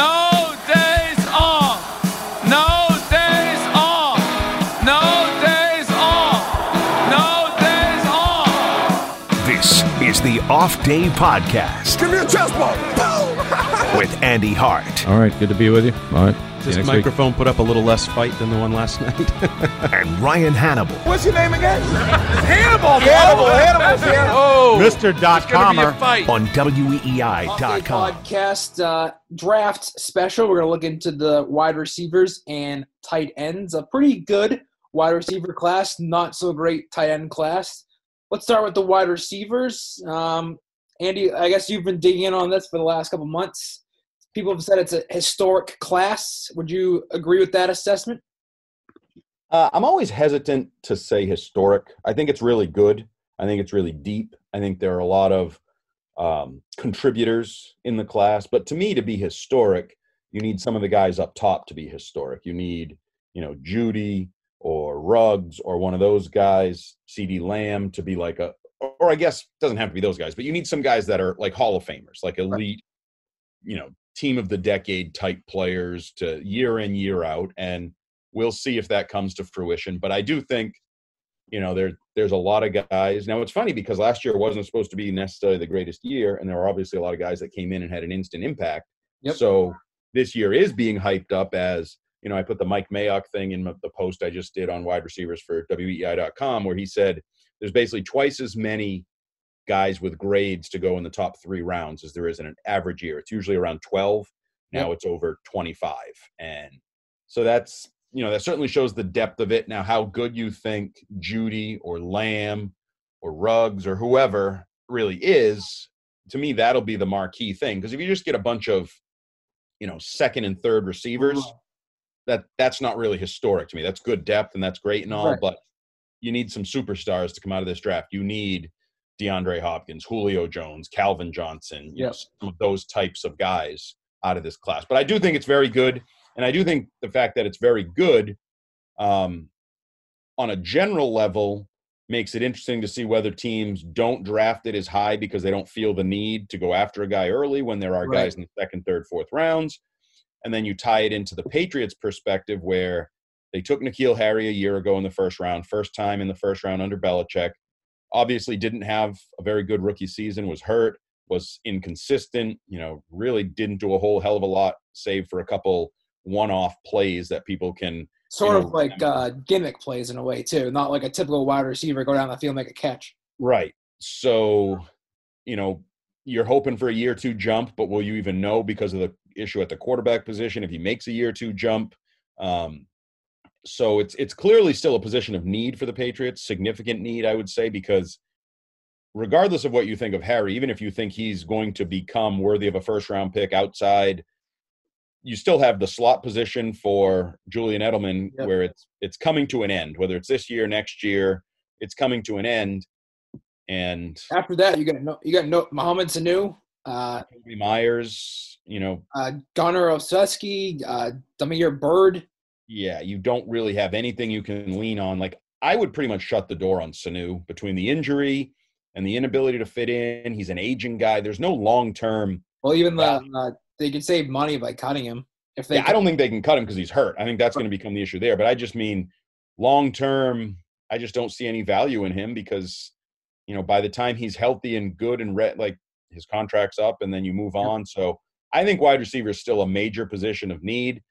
No days off. No days off. No days off. No days off. This is the Off Day Podcast Give me a chest bump. With Andy Hart All right, good to be with you. All right. This next week. microphone put up a little less fight than the one last night. and Ryan Hannable. What's your name again? Hannibal. Hannibal. Hannibal. here. Oh, Mr. Dot gonna be a Comer. fight. on Update WEEI.com. podcast uh, draft special. We're going to look into the wide receivers and tight ends. A pretty good wide receiver class, not so great tight end class. Let's start with the wide receivers. Um, Andy, I guess you've been digging in on this for the last couple months. People have said it's a historic class. Would you agree with that assessment? Uh, I'm always hesitant to say historic. I think it's really good. I think it's really deep. I think there are a lot of um, contributors in the class. But to me, to be historic, you need some of the guys up top to be historic. You need, you know, Jeudy or Ruggs or one of those guys, CeeDee Lamb, to be like a, or I guess it doesn't have to be those guys, but you need some guys that are like Hall of Famers, like elite, you know, team of the decade type players to year in, year out. And we'll see if that comes to fruition. But I do think, you know, there there's a lot of guys. Now it's funny because last year wasn't supposed to be necessarily the greatest year, and there were obviously a lot of guys that came in and had an instant impact. Yep. So this year is being hyped up as you know. I put the Mike Mayock thing in the post I just did on wide receivers for WEEI.com, where he said there's basically twice as many guys with grades to go in the top three rounds as there is in an average year. It's usually around 12. Now Yep. it's over 25, and so that's you know that certainly shows the depth of it. Now, how good you think Jeudy or Lamb or Ruggs or whoever really is, to me, that'll be the marquee thing. Because if you just get a bunch of, you know, second and third receivers, that that's not really historic to me. That's good depth and that's great and all, Right. but you need some superstars to come out of this draft. You need DeAndre Hopkins, Julio Jones, Calvin Johnson, you know, some of those types of guys out of this class. But I do think it's very good, and I do think the fact that it's very good, um, on a general level, makes it interesting to see whether teams don't draft it as high because they don't feel the need to go after a guy early when there are Right. guys in the second, third, fourth rounds. And then you tie it into the Patriots' perspective where they took N'Keal Harry a year ago in the first round, first time in the first round under Belichick. Obviously, didn't have a very good rookie season, was hurt, was inconsistent, you know, really didn't do a whole hell of a lot, save for a couple one off plays that people can Sort You of like uh, gimmick plays in a way, too. Not like a typical wide receiver go down the field and make a catch. Right. So, you know, you're hoping for a year two jump, but will you even know because of the issue at the quarterback position if he makes a year two jump? Um, so it's it's clearly still a position of need for the Patriots, significant need, I would say, because regardless of what you think of Harry, even if you think he's going to become worthy of a first round pick outside, you still have the slot position for Julian Edelman, Yep. where it's it's coming to an end. Whether it's this year, next year, it's coming to an end. And After that, you got no, you got no Mohamed Sanu, uh, Meyers, you know, uh, Gunner Olszewski, uh, Damiere Byrd. Yeah, you don't really have anything you can lean on. Like I would pretty much shut the door on Sanu between the injury and the inability to fit in. He's an aging guy. There's no long term. Well, even the uh, they could save money by cutting him if they. Yeah, I don't think they can cut him because he's hurt. I think that's going to become the issue there. But I just mean long term. I just don't see any value in him because you know by the time he's healthy and good and re- like his contract's up and then you move on. So I think wide receiver is still a major position of need.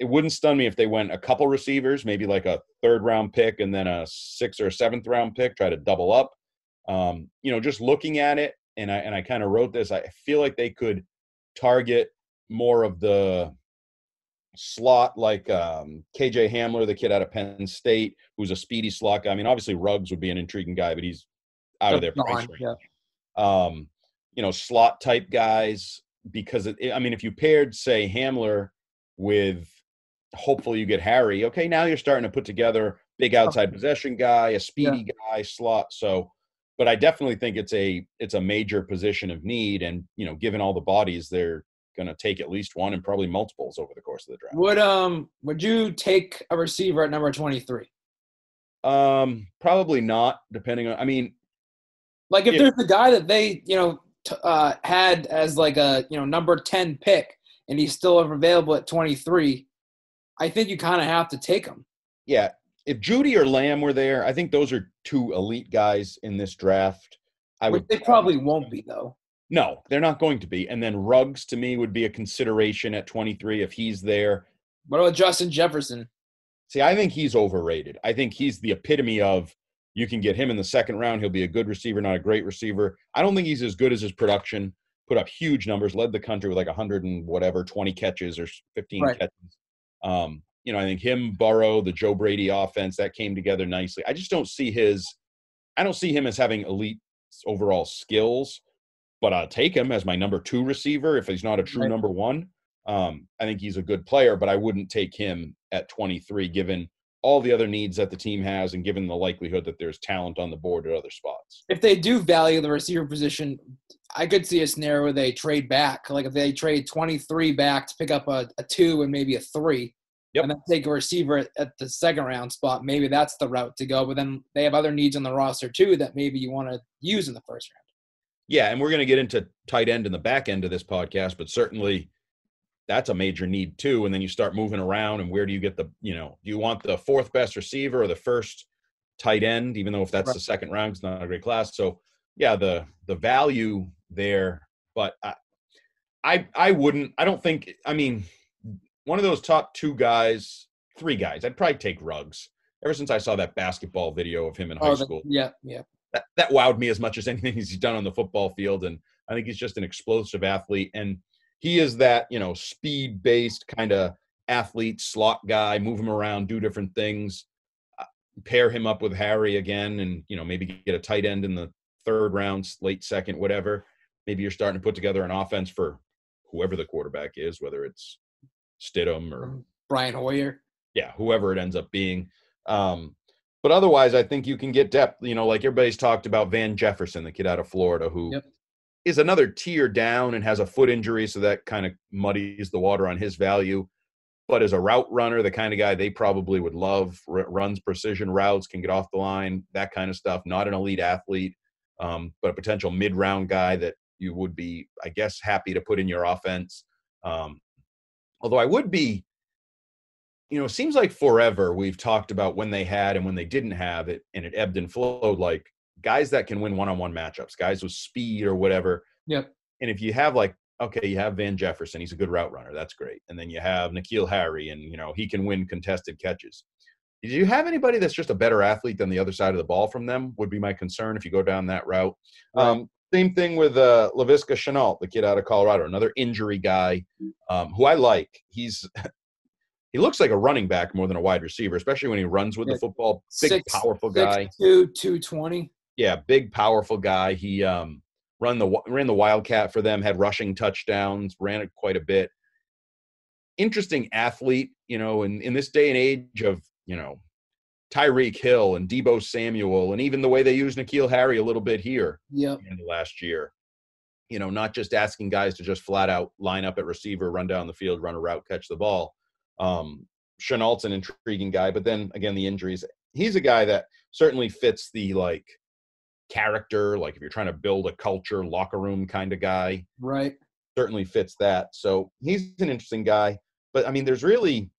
It wouldn't stun me if they went a couple receivers, maybe like a third round pick and then a sixth or a seventh round pick, try to double up. Um, you know, just looking at it, and I and I kind of wrote this. I feel like they could target more of the slot like um, KJ Hamler, the kid out of Penn State, who's a speedy slot guy. I mean, obviously Ruggs would be an intriguing guy, but he's out of their price range. Yeah. Um, you know, slot type guys because it, I mean, if you paired say Hamler with hopefully you get Harry, okay, now you're starting to put together big outside possession guy, a speedy yeah. guy, slot. So, but I definitely think it's a it's a major position of need, and you know, given all the bodies, they're going to take at least one and probably multiples over the course of the draft. Would um would you take a receiver at number twenty three? Um, probably not. Depending on, I mean, like if, if there's a guy that they you know t- uh, had as like a you know number ten pick and he's still available at twenty three, I think you kind of have to take them. Yeah, if Jeudy or Lamb were there, I think those are two elite guys in this draft. I would. They probably won't be though. No, they're not going to be. And then Ruggs to me would be a consideration at 23 if he's there. What about Justin Jefferson? See, I think he's overrated. I think he's the epitome of you can get him in the second round. He'll be a good receiver, not a great receiver. I don't think he's as good as his production. Put up huge numbers, led the country with like 100 and whatever, 20 catches or 15 right. catches. Um, you know, I think him, Burrow, the Joe Brady offense, that came together nicely. I just don't see his, I don't see him as having elite overall skills, but I'll take him as my number two receiver if he's not a true number one. Um, I think he's a good player, but I wouldn't take him at 23 given all the other needs that the team has and given the likelihood that there's talent on the board at other spots. If they do value the receiver position, I could see a scenario where they trade back. Like if they trade 23 back to pick up a, a two and maybe a three, yep. and then take a receiver at, at, the second round spot, maybe that's the route to go. But then they have other needs on the roster too that maybe you want to use in the first round. Yeah, and we're going to get into tight end in the back end of this podcast, but certainly that's a major need too. And then you start moving around, and where do you get the, you know, do you want the fourth best receiver or the first tight end? Even though if that's right. the second round, it's not a great class. So yeah, the the value there, but I, I, I wouldn't. I don't think. I mean, one of those top two guys, three guys. I'd probably take Ruggs Ever since I saw that basketball video of him in high oh, school, yeah, yeah, that, that wowed me as much as anything he's done on the football field. And I think he's just an explosive athlete. And he is that you know speed based kind of athlete slot guy move him around do different things. Uh, pair him up with harry again and you know maybe get a tight end in the third rounds late second whatever. Maybe you're starting to put together an offense for whoever the quarterback is whether it's stidham or um, brian hoyer. Yeah whoever it ends up being. Um, but otherwise i think you can get depth. You know like everybody's talked about van jefferson the kid out of florida who yep is another tier down and has a foot injury, so that kind of muddies the water on his value. But as a route runner, the kind of guy they probably would love, r- runs precision routes, can get off the line, that kind of stuff. Not an elite athlete, um, but a potential mid round guy that you would be, I guess, happy to put in your offense. Um, although I would be, you know, it seems like forever we've talked about when they had and when they didn't have it, and it ebbed and flowed. Like guys that can win one-on-one matchups, guys with speed or whatever. Yep. And if you have like, okay, you have Van Jefferson, he's a good route runner, that's great. And then you have N'Keal Harry, and you know he can win contested catches. Do you have anybody that's just a better athlete than the other side of the ball from them? Would be my concern if you go down that route. Right. Um, same thing with uh, Laviska Shenault, the kid out of Colorado, another injury guy um, who I like. He's he looks like a running back more than a wide receiver, especially when he runs with yeah. the football. Big, six, powerful guy. Six, two, 220 yeah, big, powerful guy. He um, run the ran the Wildcat for them, had rushing touchdowns, ran it quite a bit. Interesting athlete, you know, in in this day and age of you know Tyreek Hill and Deebo Samuel, and even the way they use N'Keal Harry a little bit here yeah. in the last year. You know, not just asking guys to just flat out line up at receiver, run down the field, run a route, catch the ball. Um, Shenault's an intriguing guy, but then again, the injuries. He's a guy that certainly fits the like character, like if you're trying to build a culture, locker room kind of guy, Right. certainly fits that. So he's an interesting guy. But I mean, there's really,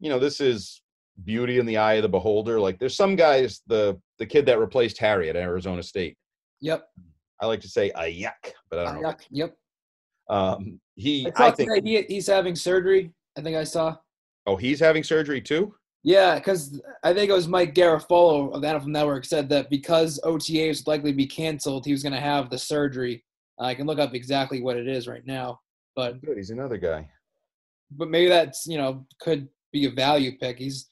you know, this is beauty in the eye of the beholder. Like there's some guys, the the kid that replaced Harry at Arizona State. Yep. I like to say Aiyuk, but I don't know. Yuck. Yep. Um, he, I I think. today he, he's having surgery. I think I saw. Oh, he's having surgery too. Yeah, because I think it was Mike Garafolo of the NFL Network said that because OTAs would likely be canceled, he was going to have the surgery. I can look up exactly what it is right now, but Good. He's another guy. but maybe that's you know could be a value pick. He's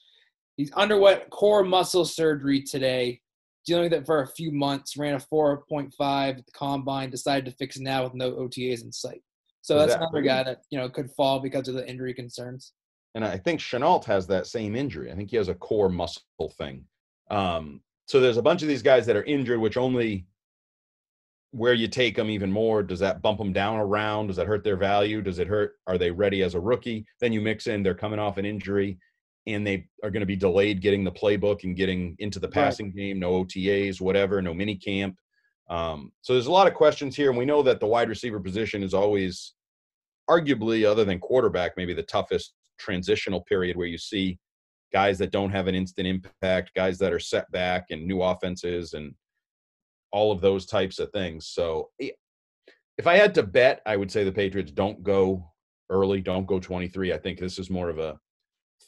he's underwent core muscle surgery today, dealing with it for a few months. Ran a 4.5 at the combine. Decided to fix it now with no OTAs in sight. So Was that's that another really? guy that you know could fall because of the injury concerns. And I think Shenault has that same injury. I think he has a core muscle thing. Um, so there's a bunch of these guys that are injured, which only where you take them even more does that bump them down a round? Does that hurt their value? Does it hurt? Are they ready as a rookie? Then you mix in they're coming off an injury and they are going to be delayed getting the playbook and getting into the Right. passing game. No OTAs, whatever, no mini camp. Um, so there's a lot of questions here, and we know that the wide receiver position is always arguably, other than quarterback, maybe the toughest transitional period where you see guys that don't have an instant impact, guys that are set back and new offenses and all of those types of things. So if I had to bet, I would say the Patriots don't go early, don't go 23. I think this is more of a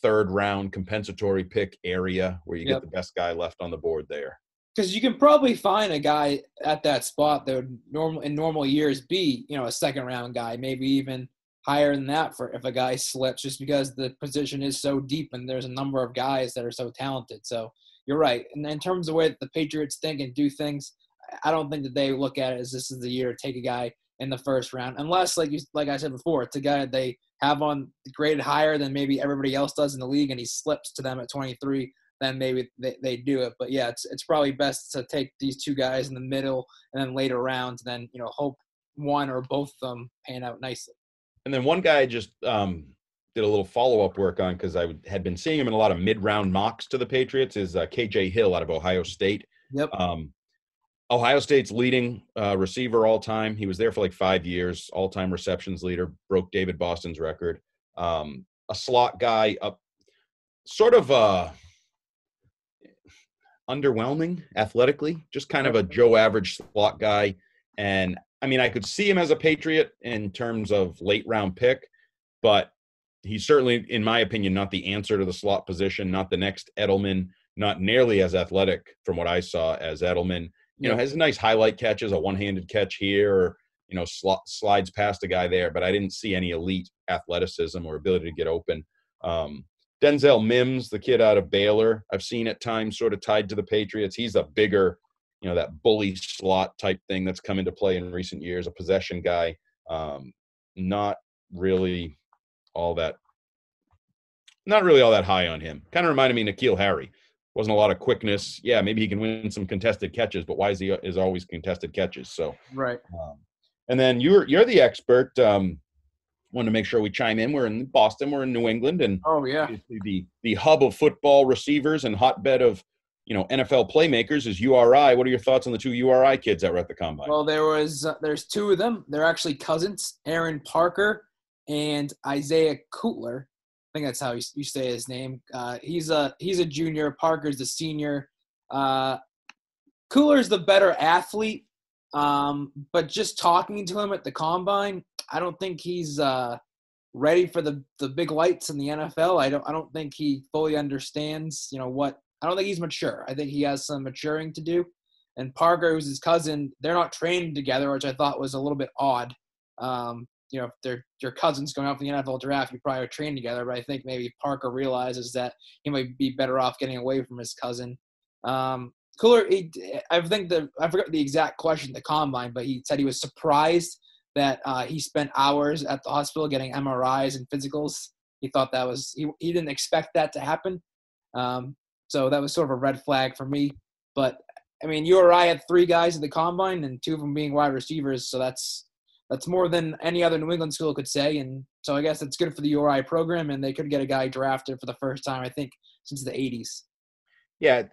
third round compensatory pick area where you Yep. get the best guy left on the board there. because you can probably find a guy at that spot that would normal in normal years be you know a second round guy, maybe even higher than that for if a guy slips, just because the position is so deep and there's a number of guys that are so talented. So you're right, and in terms of the way that the Patriots think and do things, I don't think that they look at it as this is the year to take a guy in the first round, unless like you like I said before, it's a guy that they have on graded higher than maybe everybody else does in the league, and he slips to them at 23 then maybe they, they do it. But yeah, it's it's probably best to take these two guys in the middle and then later rounds, and then you know hope one or both of them pan out nicely. And then one guy I just um, did a little follow up work on because I had been seeing him in a lot of mid round mocks to the Patriots is uh, KJ Hill out of Ohio State. Yep. Um, Ohio State's leading uh, receiver all time. He was there for like five years, all time receptions leader, broke David Boston's record. Um, a slot guy, up, sort of uh, underwhelming athletically, just kind of a Joe average slot guy. And I mean, I could see him as a Patriot in terms of late round pick, but he's certainly, in my opinion, not the answer to the slot position, not the next Edelman, not nearly as athletic from what I saw as Edelman. You know, has nice highlight catches, a one-handed catch here, or you know, sl- slides past a guy there, but I didn't see any elite athleticism or ability to get open. Um, Denzel Mims, the kid out of Baylor, I've seen at times sort of tied to the Patriots. He's a bigger, you know, that bully slot type thing that's come into play in recent years, a possession guy. Um, not really all that, not really all that high on him. Kind of reminded me of N'Keal Harry. Wasn't a lot of quickness. Yeah, maybe he can win some contested catches, but why is he is always contested catches? So Right. um, and then you're you're the expert. Um, wanted to make sure we chime in. We're in Boston. We're in New England, and Oh yeah. the the hub of football receivers and hotbed of you know NFL playmakers is URI. What are your thoughts on the two URI kids that were at the combine? Well, there was uh, there's two of them. They're actually cousins, Aaron Parker and Isaiah Coulter. I think that's how you, say his name. Uh, he's a he's a junior. Parker's the senior. Uh, the better athlete, um, but just talking to him at the combine, I don't think he's uh, ready for the the big lights in the NFL. I don't I don't think he fully understands. You know what? I don't think he's mature. I think he has some maturing to do. And Parker, who's his cousin, they're not training together, which I thought was a little bit odd. Um, you know, if they're your cousins going off the NFL draft, you probably train together. But I think maybe Parker realizes that he might be better off getting away from his cousin. Um, Coulter, he, I think the I forgot the exact question the combine, but he said he was surprised that uh, he spent hours at the hospital getting MRIs and physicals. He thought that was he, he didn't expect that to happen. Um, so that was sort of a red flag for me. But I mean, URI had three guys at the combine, and two of them being wide receivers. So that's that's more than any other New England school could say. And so I guess it's good for the URI program, and they could get a guy drafted for the first time, I think, since the '80s. yeah,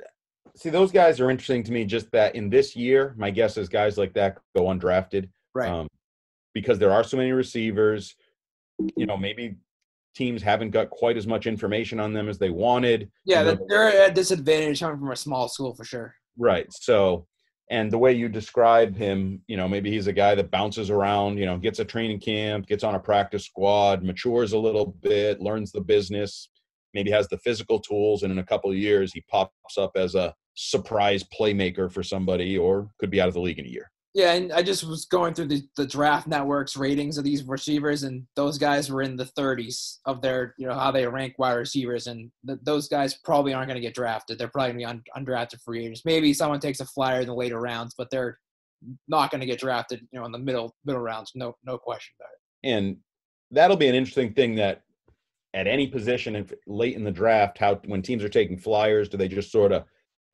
see, those guys are interesting to me. Just that in this year, my guess is guys like that go undrafted, Right. Um, because there are so many receivers. You know, maybe teams haven't got quite as much information on them as they wanted. yeah, know, they're at a disadvantage coming from a small school for sure. Right. So, and the way you describe him, you know, maybe he's a guy that bounces around, you know, gets a training camp, gets on a practice squad, matures a little bit, learns the business, maybe has the physical tools, and in a couple of years he pops up as a surprise playmaker for somebody, or could be out of the league in a year. Yeah, and I just was going through the, the draft networks ratings of these receivers, and those guys were in the 30s of their, you know, how they rank wide receivers, and th- those guys probably aren't going to get drafted. They're probably going to be un- undrafted free agents. Maybe someone takes a flyer in the later rounds, but they're not going to get drafted, you know, in the middle middle rounds. No, no question about it. And that'll be an interesting thing that at any position if late in the draft, how when teams are taking flyers, do they just sort of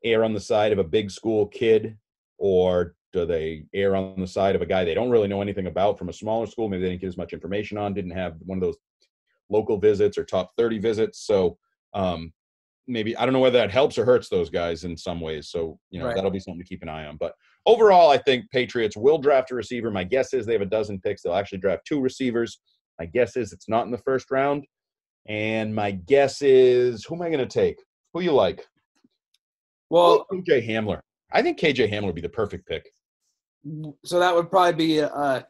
err on the side of a big school kid, or do they err on the side of a guy they don't really know anything about from a smaller school? Maybe they didn't get as much information on, didn't have one of those local visits or top 30 visits. So um, maybe I don't know whether that helps or hurts those guys in some ways. So you know Right. that'll be something to keep an eye on. But overall, I think Patriots will draft a receiver. My guess is they have a dozen picks. They'll actually draft two receivers. My guess is it's not in the first round. And my guess is who am I going to take? Who you like? Well, KJ Hamler. I think KJ Hamler would be the perfect pick. So that would probably be a, a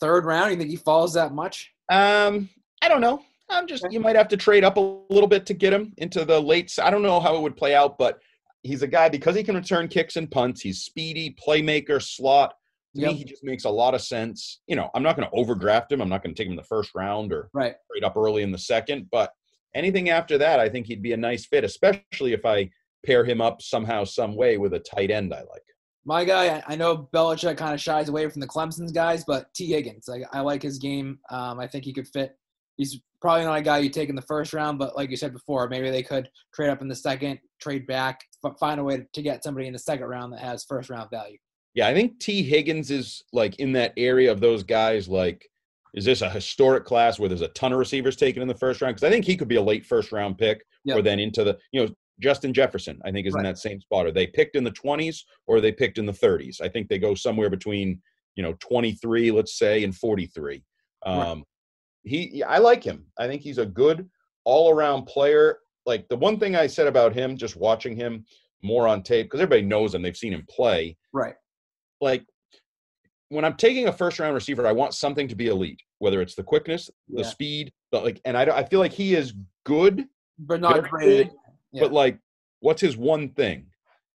third round. You think he falls that much? Um, I don't know. I'm just you might have to trade up a little bit to get him into the late. I don't know how it would play out, but he's a guy because he can return kicks and punts. He's speedy, playmaker, slot. To Yep. me, he just makes a lot of sense. You know, I'm not going to overdraft him. I'm not going to take him in the first round or Right. trade up early in the second. But anything after that, I think he'd be a nice fit, especially if I pair him up somehow, some way with a tight end I like. My guy, I- know Belichick kind of shies away from the Clemson's guys, but Tee Higgins, I, I like his game. Um, I think he could fit. He's probably not a guy you take in the first round, but like you said before, maybe they could trade up in the second, trade back, find a way to get somebody in the second round that has first round value. Yeah, I think Tee Higgins is like in that area of those guys. Like, is this a historic class where there's a ton of receivers taken in the first round? Because I think he could be a late first round pick, Yep. or then into the you know Justin Jefferson. I think is in that same spot. Are they picked in the 20s or are they picked in the 30s? I think they go somewhere between you know 23, let's say, and 43. Right. Um, he, I like him. I think he's a good all around player. Like the one thing I said about him, just watching him more on tape, because everybody knows him, they've seen him play Right. like when I'm taking a first round receiver, I want something to be elite, whether it's the quickness, the speed, but like, and I, don't- I feel like he is good, But not great. good, Yeah. but like, what's his one thing?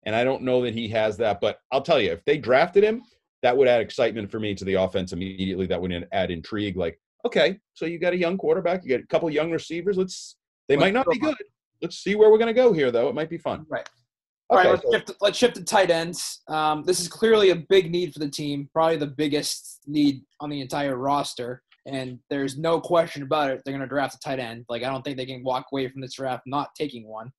And I don't know that he has that, but I'll tell you, if they drafted him, that would add excitement for me to the offense immediately. That would add intrigue. Like, okay, so you got a young quarterback, you got a couple young receivers. Let's, they Let's might not be good. Let's see where we're going to go here, though. It might be fun. Right. All right, let's so- shift, let's shift to tight ends. Um, this is clearly a big need for the team, probably the biggest need on the entire roster. And there's no question about it. They're going to draft a tight end. Like I don't think they can walk away from this draft not taking one.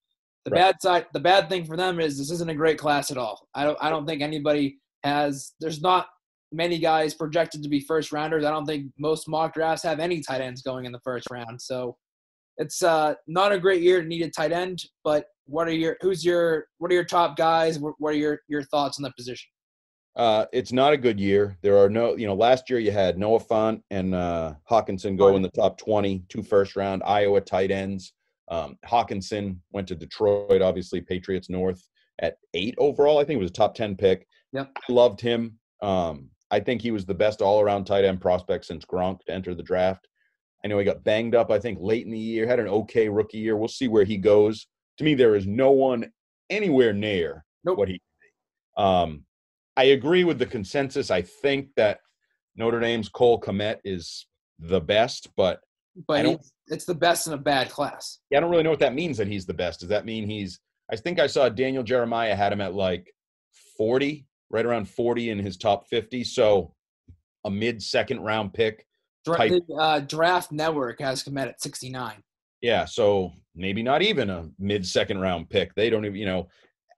The Right. bad side, the bad thing for them is this isn't a great class at all. I don't, I don't think anybody has. There's not many guys projected to be first rounders. I don't think most mock drafts have any tight ends going in the first round. So it's uh, not a great year to need a tight end. But what are your who's your what are your top guys? What, are your your thoughts on the position? Uh, it's not a good year. There are no, you know, last year you had Noah Fant and uh, Hockenson go in the top 20, two first round, Iowa tight ends. Um, Hockenson went to Detroit, obviously Patriots North at eight overall. I think it was a top 10 pick. Yep. I loved him. Um, I think he was the best all around tight end prospect since Gronk to enter the draft. I know he got banged up, I think, late in the year, had an okay rookie year. We'll see where he goes. To me, there is no one anywhere near Nope. what he. Um, I agree with the consensus. I think that Notre Dame's Cole Kmet is the best, but I don't- it's the best in a bad class. yeah, I don't really know what that means that he's the best. Does that mean he's I think I saw Daniel Jeremiah had him at like 40, right around 40 in his top 50. So a mid second round pick. Type- the uh, Draft Network has Kmet at 69. Yeah, so maybe not even a mid second round pick. They don't even, you know,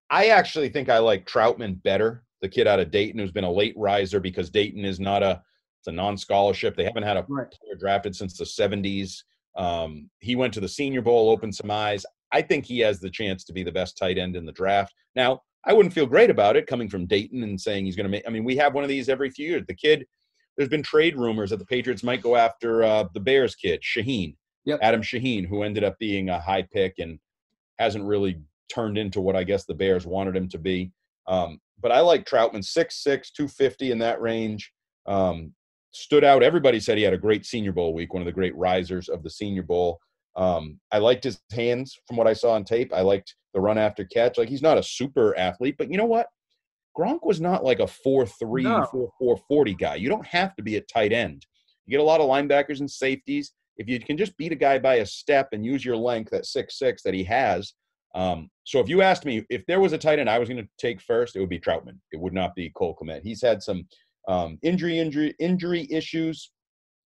I actually think I like Trautman better, the kid out of Dayton who's been a late riser because Dayton is not a it's a non-scholarship. They haven't had a Right. player drafted since the 70s. Um, he went to the Senior Bowl, opened some eyes. I think he has the chance to be the best tight end in the draft. Now, I wouldn't feel great about it coming from Dayton and saying he's going to make. I mean, we have one of these every few years. The kid, there's been trade rumors that the Patriots might go after uh, the Bears kid, Shaheen, Yep. Adam Shaheen, who ended up being a high pick and hasn't really turned into what I guess the Bears wanted him to be. Um, but I like Trautman, 6'6, 250 in that range. Um, stood out. Everybody said he had a great Senior Bowl week, one of the great risers of the Senior Bowl. Um, I liked his hands from what I saw on tape. I liked the run after catch. Like he's not a super athlete, but you know what? Gronk was not like a 4 3, No. 4 4 40 guy. You don't have to be a tight end. You get a lot of linebackers and safeties. If you can just beat a guy by a step and use your length at six six that he has. Um, so if you asked me if there was a tight end I was going to take first, it would be Trautman. It would not be Cole Kmet. He's had some um, injury, injury, injury issues.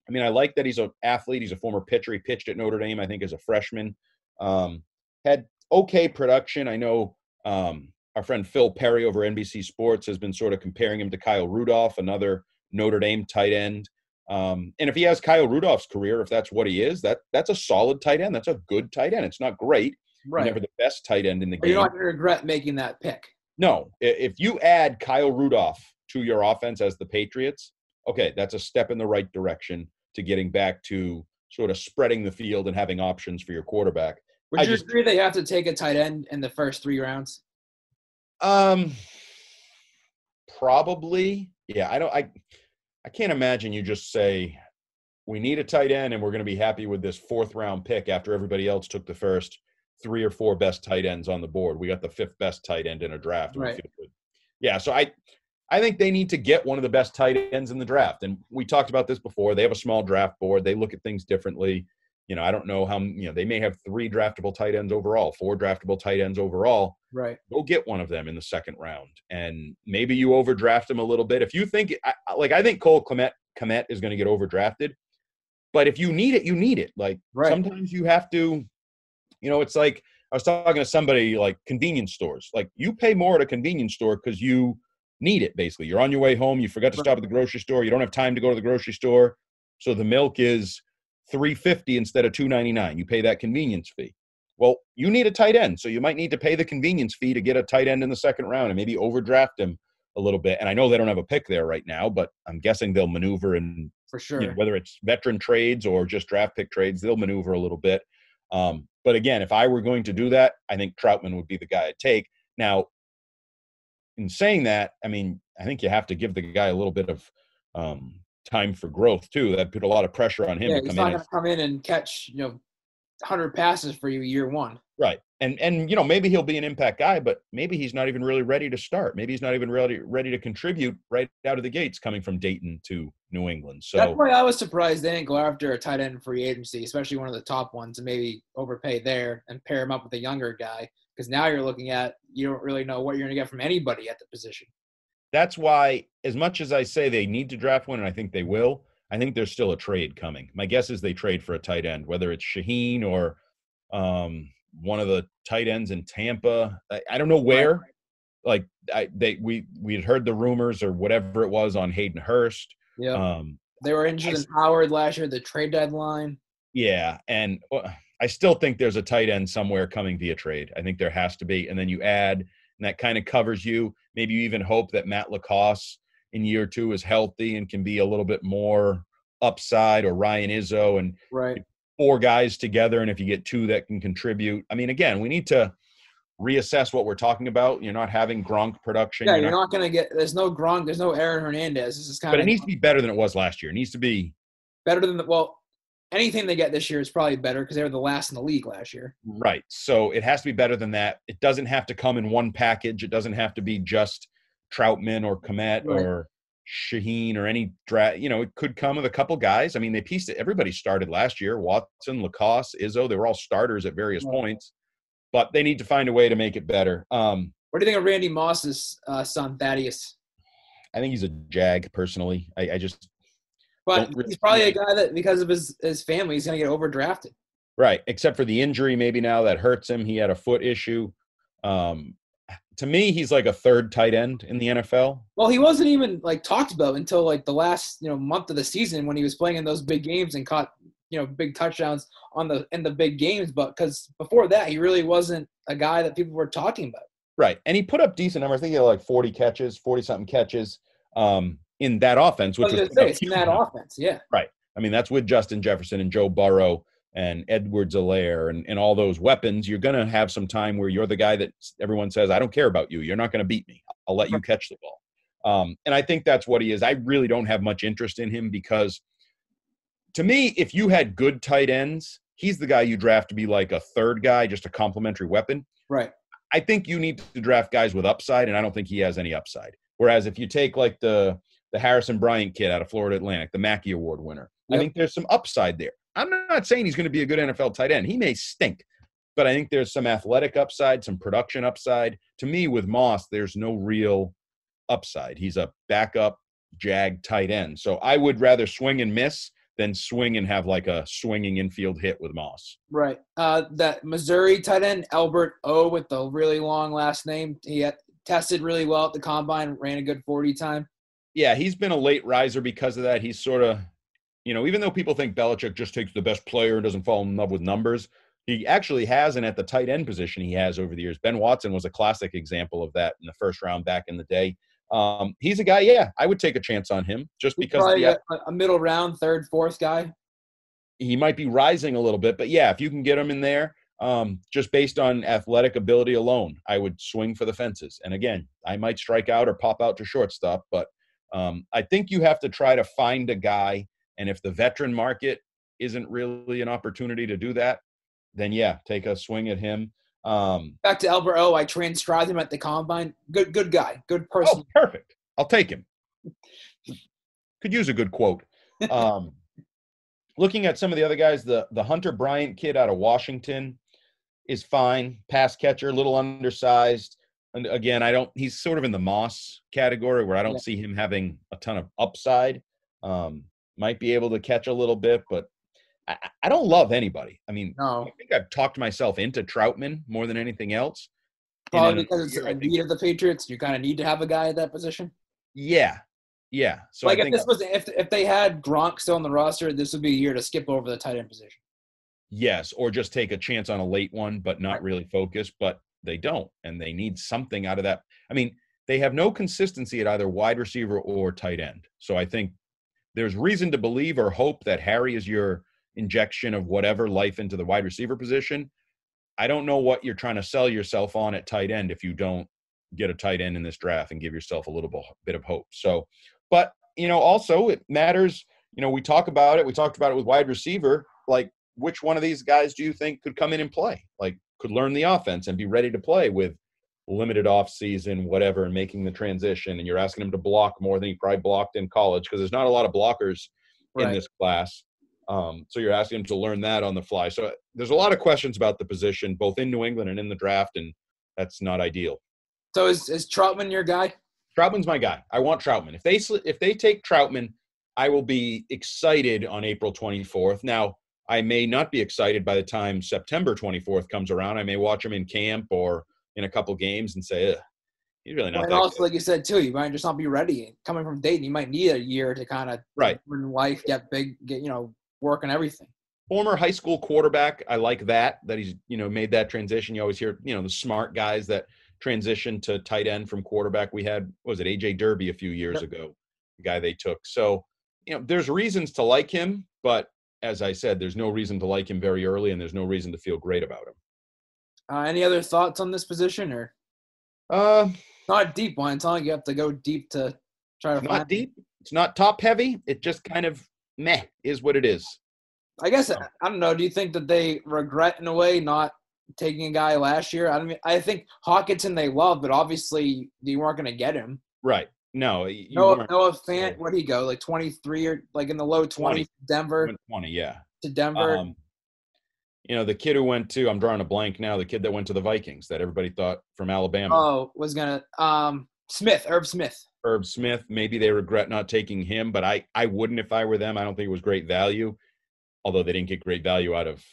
I mean, I like that he's an athlete. He's a former pitcher. He pitched at Notre Dame, I think, as a freshman. Um, had okay production. I know um, our friend Phil Perry over NBC Sports has been sort of comparing him to Kyle Rudolph, another Notre Dame tight end. Um, and if he has Kyle Rudolph's career, if that's what he is, that that's a solid tight end. That's a good tight end. It's not great. Right. Never the best tight end in the You're not going to regret making that pick. No, if you add Kyle Rudolph to your offense as the Patriots, okay, that's a step in the right direction to getting back to sort of spreading the field and having options for your quarterback. Would I you just- agree they have to take a tight end in the first three rounds? Um, probably, yeah. I don't. I I can't imagine you just say we need a tight end and we're going to be happy with this fourth round pick after everybody else took the first three or four best tight ends on the board. We got the fifth best tight end in a draft. Right. Yeah. So I. I think they need to get one of the best tight ends in the draft. And we talked about this before. They have a small draft board. They look at things differently. You know, I don't know how, you know, they may have three draftable tight ends overall, four draftable tight ends overall Right. go get one of them in the second round and maybe you overdraft them a little bit if you think like i think cole clement Kmet is going to get overdrafted but if you need it you need it like Right. sometimes you have to you know it's like i was talking to somebody like convenience stores like you pay more at a convenience store because you need it basically you're on your way home you forgot to stop at the grocery store you don't have time to go to the grocery store so the milk is 350 instead of 299 you pay that convenience fee well, you need a tight end, so you might need to pay the convenience fee to get a tight end in the second round and maybe overdraft him a little bit. And I know they don't have a pick there right now, but I'm guessing they'll maneuver and For sure. you know, whether it's veteran trades or just draft pick trades, they'll maneuver a little bit. Um, but again, if I were going to do that, I think Trautman would be the guy I'd take. Now, in saying that, I mean, I think you have to give the guy a little bit of um, time for growth too. That put a lot of pressure on him yeah, to he's come in. going to come in and catch, you know, 100 passes for you year one. Right. And and you know, maybe he'll be an impact guy, but maybe he's not even really ready to start. Maybe he's not even ready ready to contribute right out of the gates coming from Dayton to New England. So That's why I was surprised they didn't go after a tight end free agency, especially one of the top ones, and maybe overpay there and pair him up with a younger guy. Because now you're looking at you don't really know what you're going to get from anybody at the position. that's why as much as I say they need to draft one and I think they will, I think there's still a trade coming. My guess is they trade for a tight end, whether it's Shaheen or um, one of the tight ends in Tampa. I, I don't know where. Like I they we we had heard the rumors or whatever it was on Hayden Hurst. Yeah, Um, they were interested in Howard last year, the trade deadline. Yeah, and uh, I still think there's a tight end somewhere coming via trade. I think there has to be, and then you add, and that kind of covers you. Maybe you even hope that Matt LaCosse in year two is healthy and can be a little bit more upside, or Ryan Izzo, and Right. four guys together. And if you get two that can contribute, I mean, again, we need to reassess what we're talking about. You're not having Gronk production, Yeah, you're you're not- not going to get. There's no Gronk. There's no Aaron Hernandez. This is kind but it needs to be better than it was last year. It needs to be better than the well. Anything they get this year is probably better because they were the last in the league last year. Right. So it has to be better than that. It doesn't have to come in one package. It doesn't have to be just Trautman or Kmet Right. or Shaheen or any draft. You know, it could come with a couple guys. I mean, they pieced it. Everybody started last year. Watson, LaCosse, Izzo. They were all starters at various Right. points, but they need to find a way to make it better. Um, What do you think of Randy Moss's uh, son Thaddeus? I think he's a jag personally. I, I just But Don't he's probably a guy that because of his his family, he's going to get overdrafted. Right, except for the injury, maybe now that hurts him. He had a foot issue. Um, to me, he's like a third tight end in the NFL. Well, he wasn't even like talked about until like the last you know month of the season when he was playing in those big games and caught you know big touchdowns on the in the big games, but because before that he really wasn't a guy that people were talking about. Right. And he put up decent numbers. I think he had like 40 catches, 40 something catches um, in that offense, which I was was say, it's in that offense, yeah. Right. I mean, that's with Justin Jefferson and Joe Burrow and Edwards-Helaire and, and all those weapons. You're going to have some time where you're the guy that everyone says, I don't care about you. You're not going to beat me. I'll let you catch the ball. Um, and I think that's what he is. I really don't have much interest in him because to me, if you had good tight ends, he's the guy you draft to be like a third guy, just a complementary weapon. Right. I think you need to draft guys with upside, and I don't think he has any upside. Whereas if you take like the the Harrison Bryant kid out of Florida Atlantic, the Mackey Award winner, I think there's some upside there. I'm not saying he's going to be a good NFL tight end. He may stink, but I think there's some athletic upside, some production upside. To me, with Moss, there's no real upside. He's a backup jag tight end. So I would rather swing and miss than swing and have like a swinging infield hit with Moss. Right. Uh, that Missouri tight end, Albert O, with the really long last name, he had, tested really well at the combine, ran a good 40 time. Yeah, he's been a late riser because of that. He's sort of, you know, even though people think Belichick just takes the best player and doesn't fall in love with numbers, he actually has, and at the tight end position, he has over the years. Ben Watson was a classic example of that in the first round back in the day. Um, he's a guy, yeah, I would take a chance on him just He's because of the, a, a middle round, third, fourth guy. he might be rising a little bit, but yeah, if you can get him in there, um, just based on athletic ability alone, I would swing for the fences. And again, I might strike out or pop out to shortstop, but um, I think you have to try to find a guy. And if the veteran market isn't really an opportunity to do that, then yeah, take a swing at him. Um, Back to Albert O, I transcribed him at the combine. Good, good guy, good person. oh, perfect. I'll take him. Could use a good quote. Um, looking at some of the other guys, the the Hunter Bryant kid out of Washington is fine. Pass catcher, a little undersized. And again, I don't. He's sort of in the Moss category where I don't Yeah. see him having a ton of upside. Um, might be able to catch a little bit, but I, I- don't love anybody. I mean, I think I've talked myself into Trautman more than anything else. Probably because it's a need of the Patriots. You kind of need to have a guy at that position. yeah, yeah. So like I if this was if if they had Gronk still on the roster, this would be a year to skip over the tight end position. Yes, or just take a chance on a late one, but not Right. really focus. But they don't, and they need something out of that. I mean, they have no consistency at either wide receiver or tight end. So I think there's reason to believe or hope that Harry is your injection of whatever life into the wide receiver position. I don't know what you're trying to sell yourself on at tight end if you don't get a tight end in this draft and give yourself a little bit of hope. So, but you know, also it matters. You know, we talk about it. We talked about it with wide receiver. Like, which one of these guys do you think could come in and play? Like, could learn the offense and be ready to play with limited off season, whatever, and making the transition. And you're asking him to block more than he probably blocked in college because there's not a lot of blockers in this class. Um, so you're asking him to learn that on the fly. So there's a lot of questions about the position, both in New England and in the draft, and that's not ideal. So is is Trautman your guy? Trautman's my guy. I want Trautman. If they if they take Trautman, I will be excited on April 24th. Now, I may not be excited by the time September 24th comes around. I may watch him in camp or in a couple games and say, he's really not and that also, good. like you said too, you might just not be ready. Coming from Dayton, you might need a year to kind of Right. learn life, get big, get you know, work on everything. Former high school quarterback. I like that that he's you know made that transition. You always hear you know the smart guys that transition to tight end from quarterback. We had what was it AJ Derby a few years Yep. ago, the guy they took. So you know there's reasons to like him, but as I said, there's no reason to like him very early, and there's no reason to feel great about him. Uh, any other thoughts on this position, or Uh, not deep one? It's not like you have to go deep to try to it's find. not deep. It's not top heavy. It just kind of meh is what it is. I guess I don't know. Do you think that they regret in a way not taking a guy last year? I mean, I think Hockenson they love, but obviously you weren't going to get him. Right. No. You Noah, Fant, where'd he go? Like twenty three or like in the low 20. twenties. Denver 20, yeah. to Denver. Um, you know, the kid who went to, I'm drawing a blank now, the kid that went to the Vikings that everybody thought from Alabama, oh, was gonna um Smith, Irv Smith. Irv Smith. Maybe they regret not taking him, but I, I wouldn't if I were them. I don't think it was great value, although they didn't get great value out of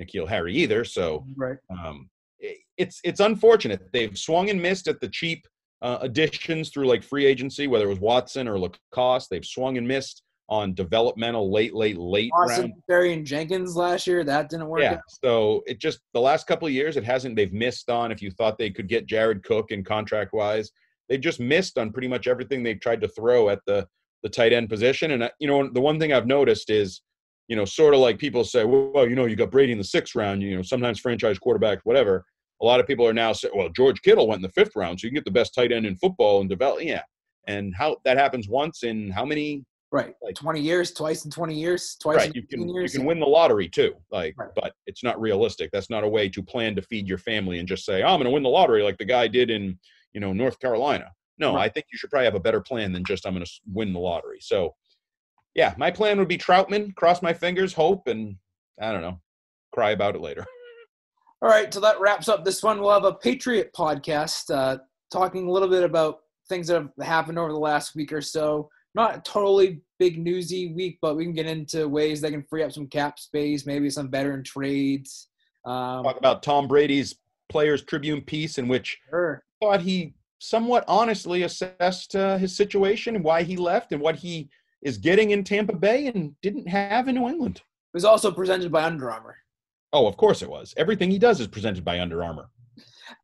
N'Keal Harry either. So Right. um, it's it's unfortunate. They've swung and missed at the cheap uh, additions through like free agency, whether it was Watson or LaCosse. They've swung and missed on developmental late, late, late Austin round. And Jenkins last year, that didn't work. Yeah. out. So it just the last couple of years, it hasn't. They've missed on. If you thought they could get Jared Cook and contract wise, they've just missed on pretty much everything they've tried to throw at the the tight end position. And uh, you know, the one thing I've noticed is, you know, sort of like people say, well, you know, you got Brady in the sixth round. You know, sometimes franchise quarterbacks, whatever. A lot of people are now saying, well, George Kittle went in the fifth round, so you can get the best tight end in football and develop. Yeah. And how that happens once in how many Right. Like- 20 years, twice in 20 years, twice right in you 15 can you can win the lottery too like Right. but it's not realistic that's not a way to plan to feed your family and just say oh, i'm going to win the lottery like the guy did in you know north carolina no Right. i think you should probably have a better plan than just i'm going to win the lottery so yeah my plan would be Trautman cross my fingers hope and i don't know cry about it later All right, so that wraps up this one. We'll have a Patriot podcast uh, talking a little bit about things that have happened over the last week or so. Not a totally big newsy week, but we can get into ways that can free up some cap space, maybe some veteran trades. Um, talk about tom brady's players tribune piece in which sure. thought he somewhat honestly assessed uh, his situation and why he left and what he is getting in tampa bay and didn't have in new england It was also presented by Under Armour. Oh, of course it was. Everything he does is presented by Under Armour.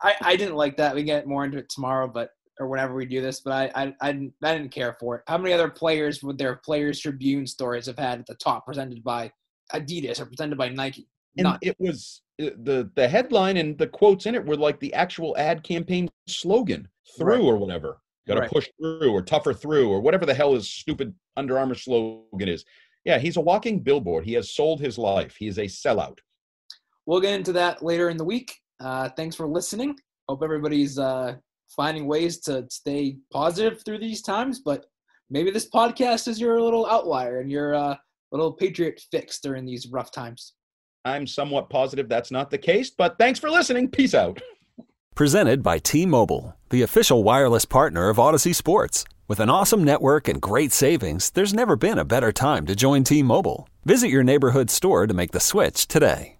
I, I didn't like that. We get more into it tomorrow, but or whenever we do this, but I, I I didn't I didn't care for it. How many other players would their Players Tribune stories have had at the top presented by Adidas or presented by Nike? And None. it was uh, the the headline and the quotes in it were like the actual ad campaign slogan through Right. or whatever. Got to Right. push through or tougher through or whatever the hell his stupid Under Armour slogan is. Yeah, he's a walking billboard. He has sold his life. He is a sellout. We'll get into that later in the week. Uh, thanks for listening. Hope everybody's uh, finding ways to stay positive through these times. But maybe this podcast is your little outlier and your uh, little Patriot fix during these rough times. I'm somewhat positive that's not the case, but thanks for listening. Peace out. Presented by T Mobile, the official wireless partner of Audacy Sports. With an awesome network and great savings, there's never been a better time to join T Mobile. Visit your neighborhood store to make the switch today.